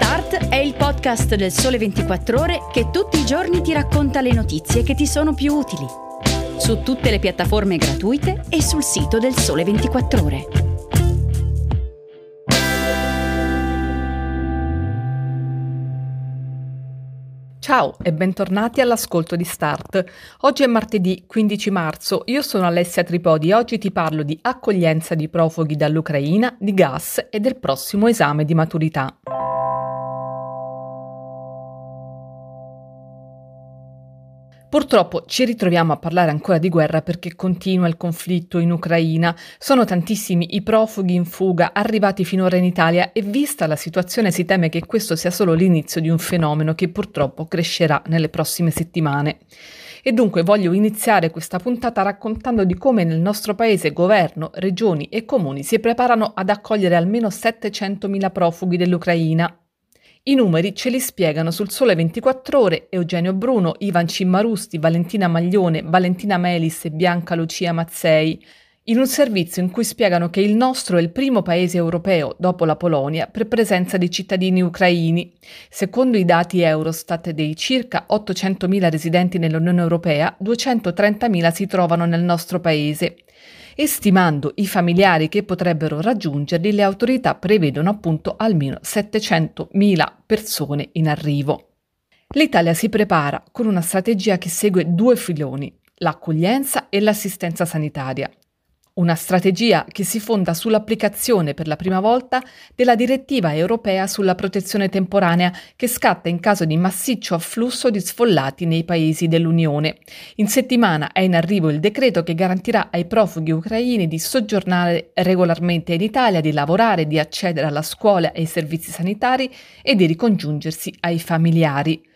Start è il podcast del Sole 24 Ore che tutti i giorni ti racconta le notizie che ti sono più utili. Su tutte le piattaforme gratuite e sul sito del Sole 24 Ore. Ciao e bentornati all'ascolto di Start. Oggi è martedì 15 marzo, io sono Alessia Tripodi e oggi ti parlo di accoglienza di profughi dall'Ucraina, di gas e del prossimo esame di maturità. Purtroppo ci ritroviamo a parlare ancora di guerra perché continua il conflitto in Ucraina, sono tantissimi i profughi in fuga arrivati finora in Italia e vista la situazione si teme che questo sia solo l'inizio di un fenomeno che purtroppo crescerà nelle prossime settimane. E dunque voglio iniziare questa puntata raccontando di come nel nostro paese governo, regioni e comuni si preparano ad accogliere almeno 700.000 profughi dell'Ucraina. I numeri ce li spiegano sul Sole 24 Ore Eugenio Bruno, Ivan Cimmarusti, Valentina Maglione, Valentina Melis e Bianca Lucia Mazzei, in un servizio in cui spiegano che il nostro è il primo paese europeo, dopo la Polonia, per presenza di cittadini ucraini. Secondo i dati Eurostat dei circa 800.000 residenti nell'Unione Europea, 230.000 si trovano nel nostro paese e stimando i familiari che potrebbero raggiungerli, le autorità prevedono appunto almeno 700.000 persone in arrivo. L'Italia si prepara con una strategia che segue due filoni, l'accoglienza e l'assistenza sanitaria. Una strategia che si fonda sull'applicazione per la prima volta della direttiva europea sulla protezione temporanea che scatta in caso di massiccio afflusso di sfollati nei paesi dell'Unione. In settimana è in arrivo il decreto che garantirà ai profughi ucraini di soggiornare regolarmente in Italia, di lavorare, di accedere alla scuola e ai servizi sanitari e di ricongiungersi ai familiari.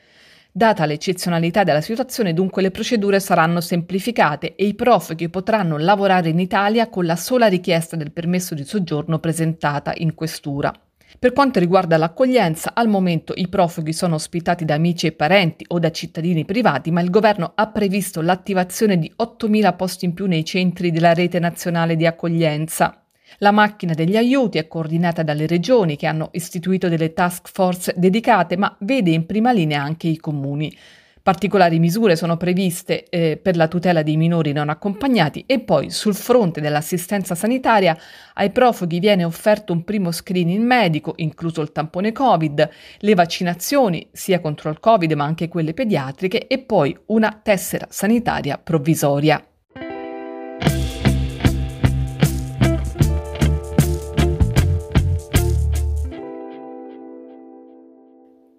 Data l'eccezionalità della situazione, dunque le procedure saranno semplificate e i profughi potranno lavorare in Italia con la sola richiesta del permesso di soggiorno presentata in questura. Per quanto riguarda l'accoglienza, al momento i profughi sono ospitati da amici e parenti o da cittadini privati, ma il governo ha previsto l'attivazione di 8.000 posti in più nei centri della rete nazionale di accoglienza. La macchina degli aiuti è coordinata dalle regioni che hanno istituito delle task force dedicate, ma vede in prima linea anche i comuni. Particolari misure sono previste eh, per la tutela dei minori non accompagnati e poi sul fronte dell'assistenza sanitaria ai profughi viene offerto un primo screening medico, incluso il tampone Covid, le vaccinazioni sia contro il Covid ma anche quelle pediatriche e poi una tessera sanitaria provvisoria.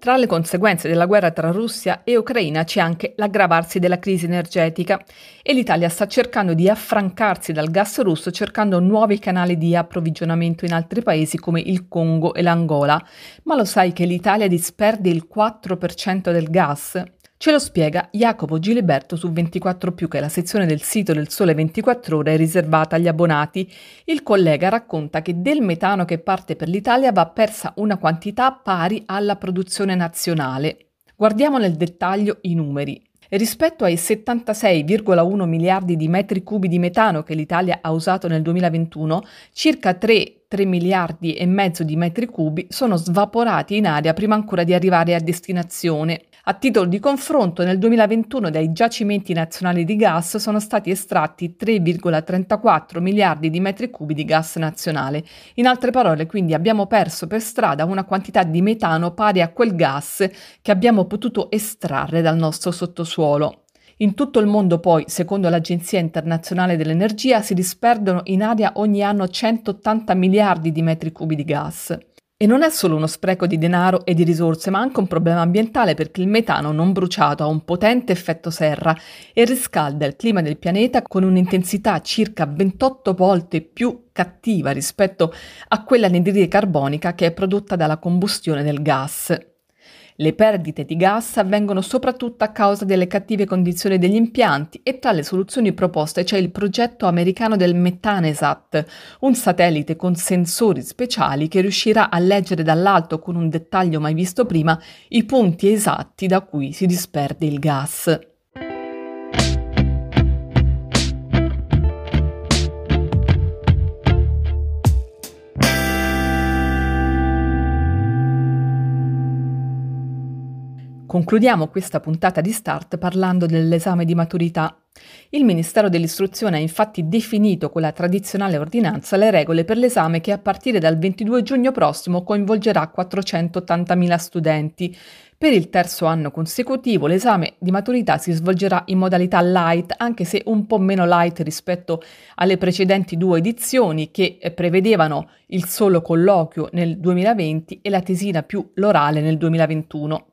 Tra le conseguenze della guerra tra Russia e Ucraina c'è anche l'aggravarsi della crisi energetica e l'Italia sta cercando di affrancarsi dal gas russo cercando nuovi canali di approvvigionamento in altri paesi come il Congo e l'Angola. Ma lo sai che l'Italia disperde il 4% del gas? Ce lo spiega Jacopo Giliberto su 24 che è la sezione del sito del Sole 24 Ore riservata agli abbonati. Il collega racconta che del metano che parte per l'Italia va persa una quantità pari alla produzione nazionale. Guardiamo nel dettaglio i numeri. Rispetto ai 76,1 miliardi di metri cubi di metano che l'Italia ha usato nel 2021, circa 3, 3 miliardi e mezzo di metri cubi sono svaporati in aria prima ancora di arrivare a destinazione. A titolo di confronto, nel 2021 dai giacimenti nazionali di gas sono stati estratti 3,34 miliardi di metri cubi di gas nazionale. In altre parole, quindi abbiamo perso per strada una quantità di metano pari a quel gas che abbiamo potuto estrarre dal nostro sottosuolo. In tutto il mondo poi, secondo l'Agenzia internazionale dell'energia, si disperdono in aria ogni anno 180 miliardi di metri cubi di gas. E non è solo uno spreco di denaro e di risorse, ma anche un problema ambientale perché il metano non bruciato ha un potente effetto serra e riscalda il clima del pianeta con un'intensità circa 28 volte più cattiva rispetto a quella anidride carbonica che è prodotta dalla combustione del gas. Le perdite di gas avvengono soprattutto a causa delle cattive condizioni degli impianti e tra le soluzioni proposte c'è il progetto americano del Metanesat, un satellite con sensori speciali che riuscirà a leggere dall'alto con un dettaglio mai visto prima i punti esatti da cui si disperde il gas. Concludiamo questa puntata di Start parlando dell'esame di maturità. Il Ministero dell'Istruzione ha infatti definito con la tradizionale ordinanza le regole per l'esame che a partire dal 22 giugno prossimo coinvolgerà 480.000 studenti. Per il terzo anno consecutivo l'esame di maturità si svolgerà in modalità light, anche se un po' meno light rispetto alle precedenti due edizioni che prevedevano il solo colloquio nel 2020 e la tesina più l'orale nel 2021.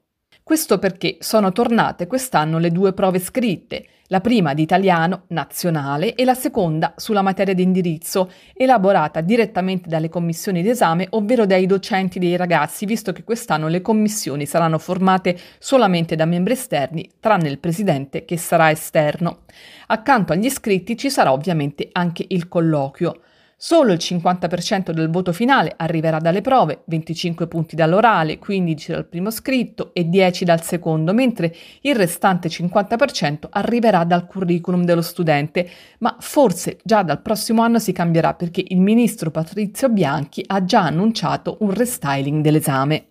Questo perché sono tornate quest'anno le due prove scritte, la prima di italiano nazionale e la seconda sulla materia di indirizzo, elaborata direttamente dalle commissioni d'esame, ovvero dai docenti dei ragazzi, visto che quest'anno le commissioni saranno formate solamente da membri esterni, tranne il presidente che sarà esterno. Accanto agli iscritti ci sarà ovviamente anche il colloquio. Solo il 50% del voto finale arriverà dalle prove, 25 punti dall'orale, 15 dal primo scritto e 10 dal secondo, mentre il restante 50% arriverà dal curriculum dello studente, ma forse già dal prossimo anno si cambierà perché il ministro Patrizio Bianchi ha già annunciato un restyling dell'esame.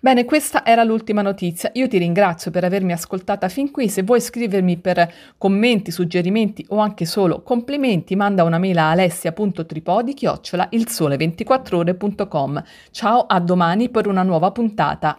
Bene, questa era l'ultima notizia. Io ti ringrazio per avermi ascoltata fin qui. Se vuoi scrivermi per commenti, suggerimenti o anche solo complimenti, manda una mail a alessia.tripodi chiocciola il sole24ore.com. Ciao, a domani per una nuova puntata.